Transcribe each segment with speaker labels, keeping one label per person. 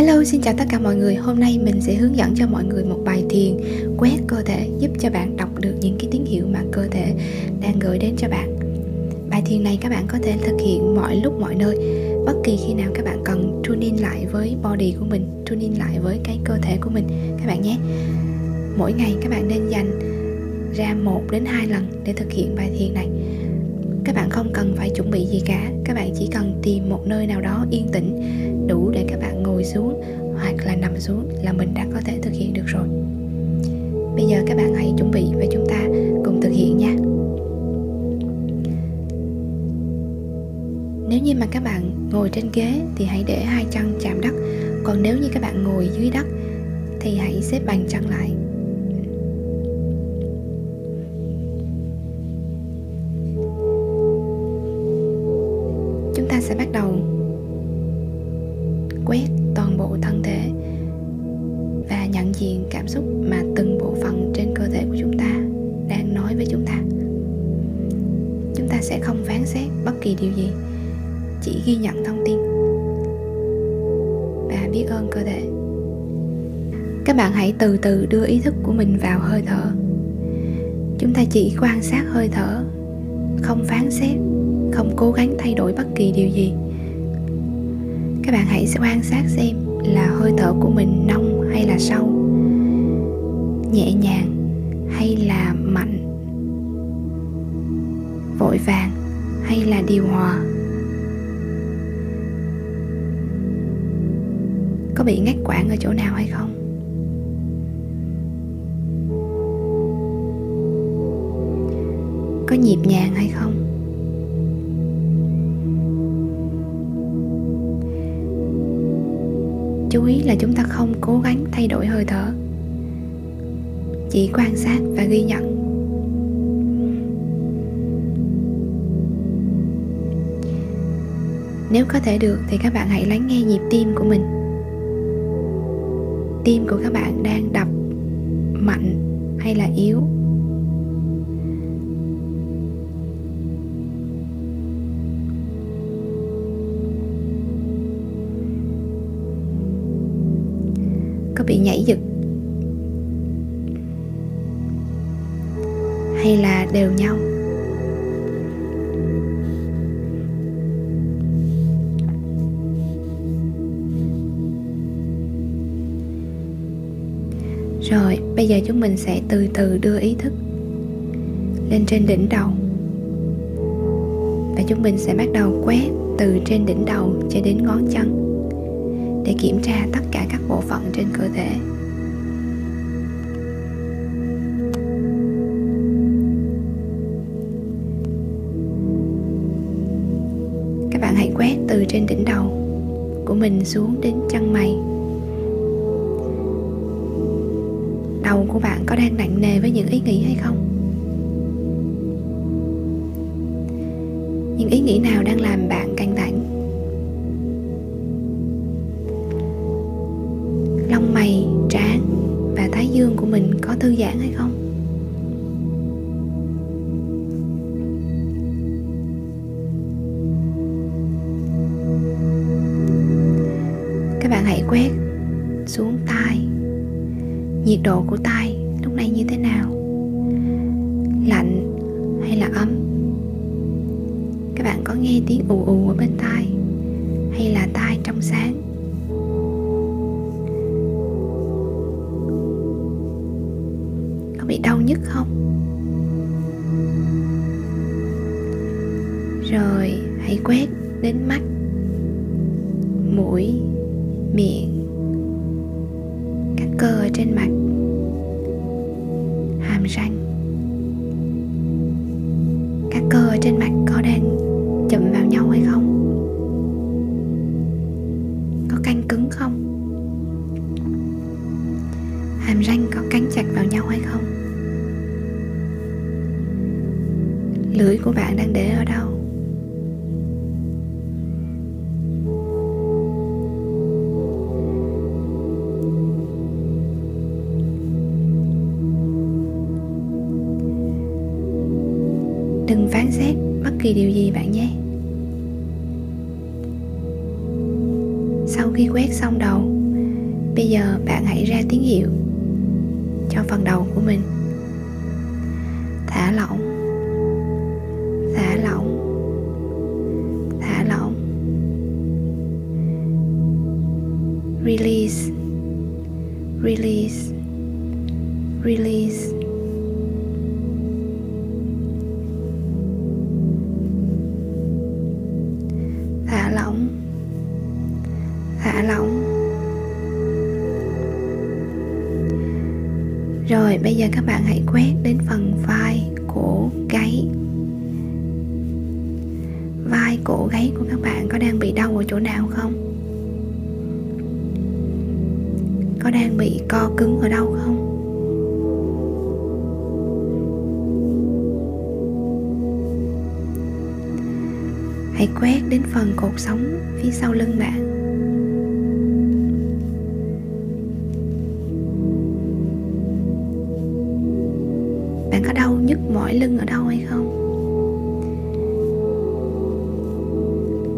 Speaker 1: Hello, xin chào tất cả mọi người. Hôm nay mình sẽ hướng dẫn cho mọi người một bài thiền quét cơ thể giúp cho bạn đọc được những cái tín hiệu mà cơ thể đang gửi đến cho bạn. Bài thiền này các bạn có thể thực hiện mọi lúc mọi nơi, bất kỳ khi nào các bạn cần tune in lại với body của mình, tune in lại với cái cơ thể của mình các bạn nhé. Mỗi ngày các bạn nên dành ra một đến hai lần để thực hiện bài thiền này các bạn không cần phải chuẩn bị gì cả các bạn chỉ cần tìm một nơi nào đó yên tĩnh đủ để các bạn ngồi xuống hoặc là nằm xuống là mình đã có thể thực hiện được rồi. Bây giờ các bạn hãy chuẩn bị và chúng ta cùng thực hiện nha. Nếu như mà các bạn ngồi trên ghế thì hãy để hai chân chạm đất. Còn nếu như các bạn ngồi dưới đất thì hãy xếp bàn chân lại. Biết ơn cơ thể các bạn hãy từ từ đưa ý thức của mình vào hơi thở. Chúng ta chỉ quan sát hơi thở, không phán xét, không cố gắng thay đổi bất kỳ điều gì. Các bạn hãy quan sát xem là hơi thở của mình nông hay là sâu, nhẹ nhàng hay là mạnh, vội vàng hay là điều hòa. Có bị ngắt quãng ở chỗ nào hay không? Có nhịp nhàng hay không? Chú ý là chúng ta không cố gắng thay đổi hơi thở. Chỉ quan sát và ghi nhận. Nếu có thể được thì các bạn hãy lắng nghe nhịp tim của mình tim của các bạn đang đập mạnh hay là yếu? Có bị nhảy giật hay là đều nhau? Bây giờ chúng mình sẽ từ từ đưa ý thức lên trên đỉnh đầu. Và chúng mình sẽ bắt đầu quét từ trên đỉnh đầu cho đến ngón chân để kiểm tra tất cả các bộ phận trên cơ thể. Các bạn hãy quét từ trên đỉnh đầu của mình xuống đến chân mày. Có đang nặng nề với những ý nghĩ hay không? Những ý nghĩ nào đang làm bạn căng thẳng? Lông mày, trán và thái dương của mình có thư giãn hay không? Các bạn hãy quét xuống tai. Nhiệt độ của tai bạn có nghe tiếng ù ù ở bên tai hay là tai trong sáng? Có bị đau nhức không? Rồi, hãy quét đến mắt, mũi, miệng, các cơ ở trên mặt, hàm răng. Các cơ ở trên mặt kỳ điều gì bạn nhé. Sau khi quét xong đầu, bây giờ bạn hãy ra tín hiệu cho phần đầu của mình. Thả lỏng thả lỏng thả lỏng. Release release release. Bây giờ các bạn hãy quét đến phần vai cổ gáy. Vai cổ gáy của các bạn có đang bị đau ở chỗ nào không? Có đang bị co cứng ở đâu không? Hãy quét đến phần cột sống phía sau lưng bạn. Bạn có đau nhức mỏi lưng ở đâu hay không?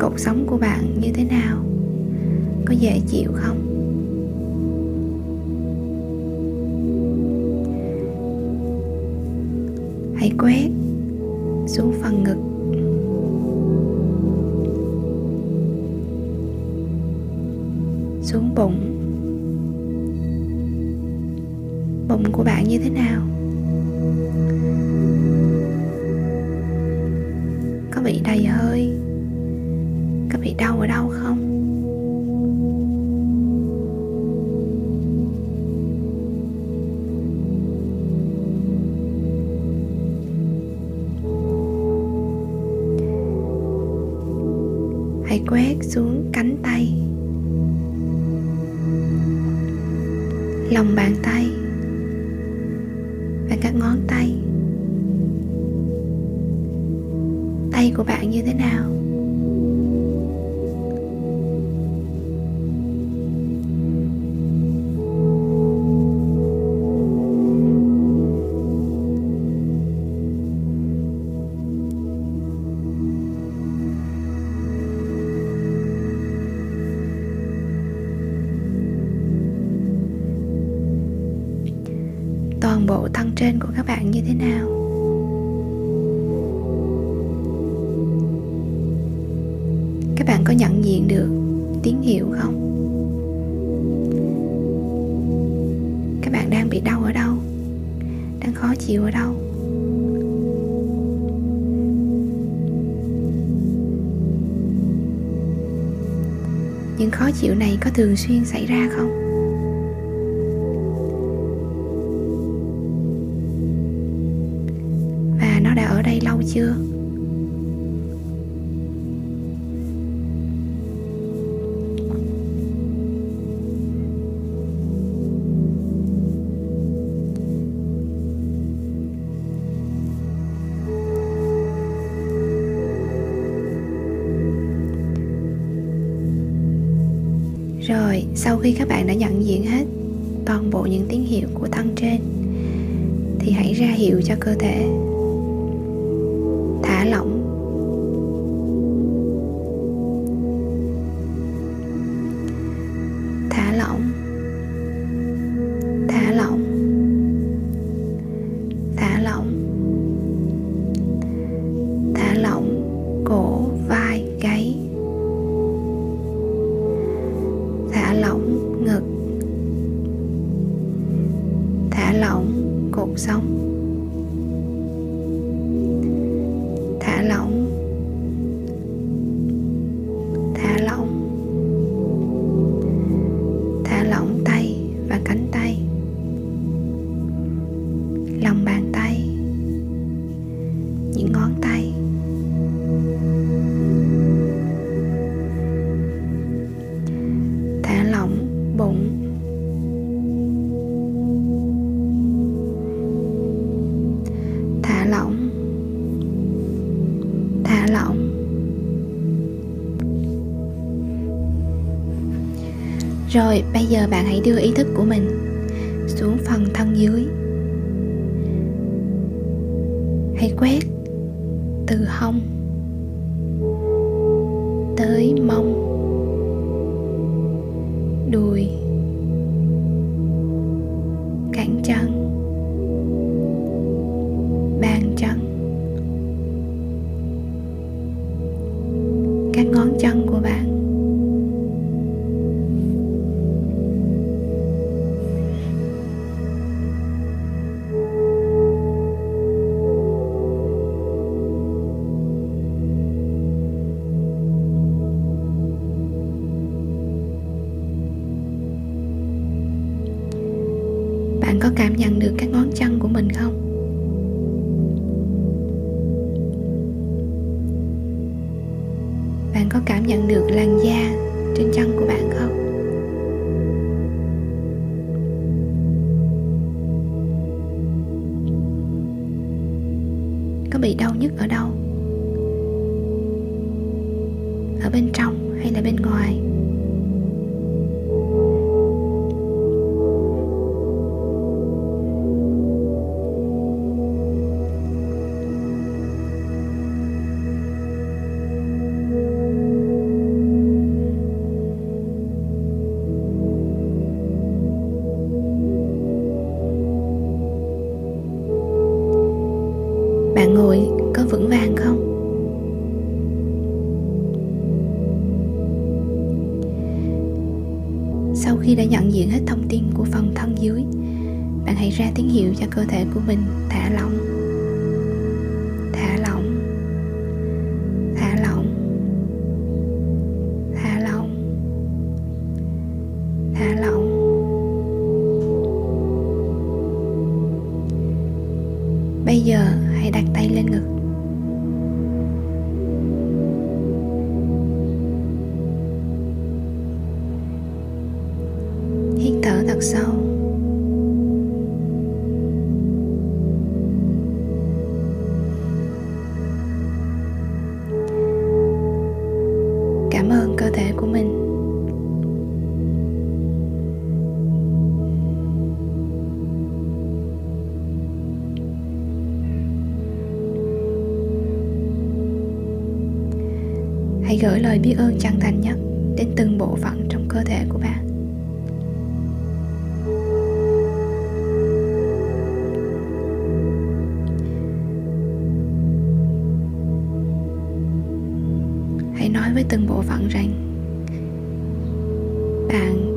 Speaker 1: Cuộc sống của bạn như thế nào? Có dễ chịu không? Hãy quét xuống phần ngực. Xuống bụng. Bụng của bạn như thế nào? Có bị đầy hơi? Có bị đau ở đâu không? Hãy quét xuống cánh tay. Lòng bàn tay các ngón tay. Tay của bạn như thế nào? Trên của các bạn như thế nào? Các bạn có nhận diện được tín hiệu không? Các bạn đang bị đau ở đâu? Đang khó chịu ở đâu? Những khó chịu này có thường xuyên xảy ra không? Rồi, sau khi các bạn đã nhận diện hết toàn bộ những tín hiệu của thân trên, thì hãy ra hiệu cho cơ thể thả lỏng. Thả lỏng. Thả lỏng rồi, bây giờ bạn hãy đưa ý thức của mình xuống phần thân dưới. Hãy quét từ hông có cảm nhận được các ngón chân của mình không? Bạn có cảm nhận được làn da trên chân của bạn không? Có bị đau nhức ở đâu? Khi đã nhận diện hết thông tin của phần thân dưới. Bạn hãy ra tín hiệu cho cơ thể của mình thả lỏng. Thả lỏng. Thả lỏng. Thả lỏng. Thả lỏng. Bây giờ hãy đặt tay lên ngực. Hãy gửi lời biết ơn chân thành nhất đến từng bộ phận trong cơ thể của bạn. Hãy nói với từng bộ phận rằng, bạn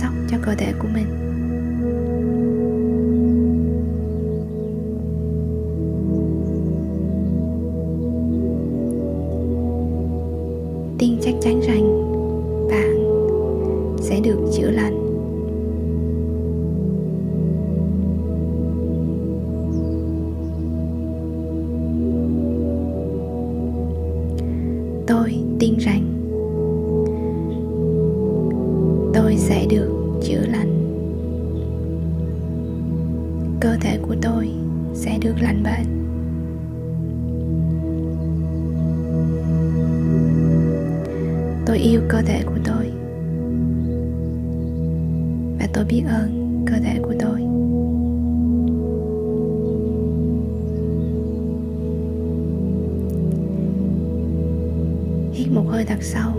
Speaker 1: sóc cho cơ thể của mình. Tôi yêu cơ thể của tôi. Và tôi biết ơn cơ thể của tôi. Hít một hơi thật sâu.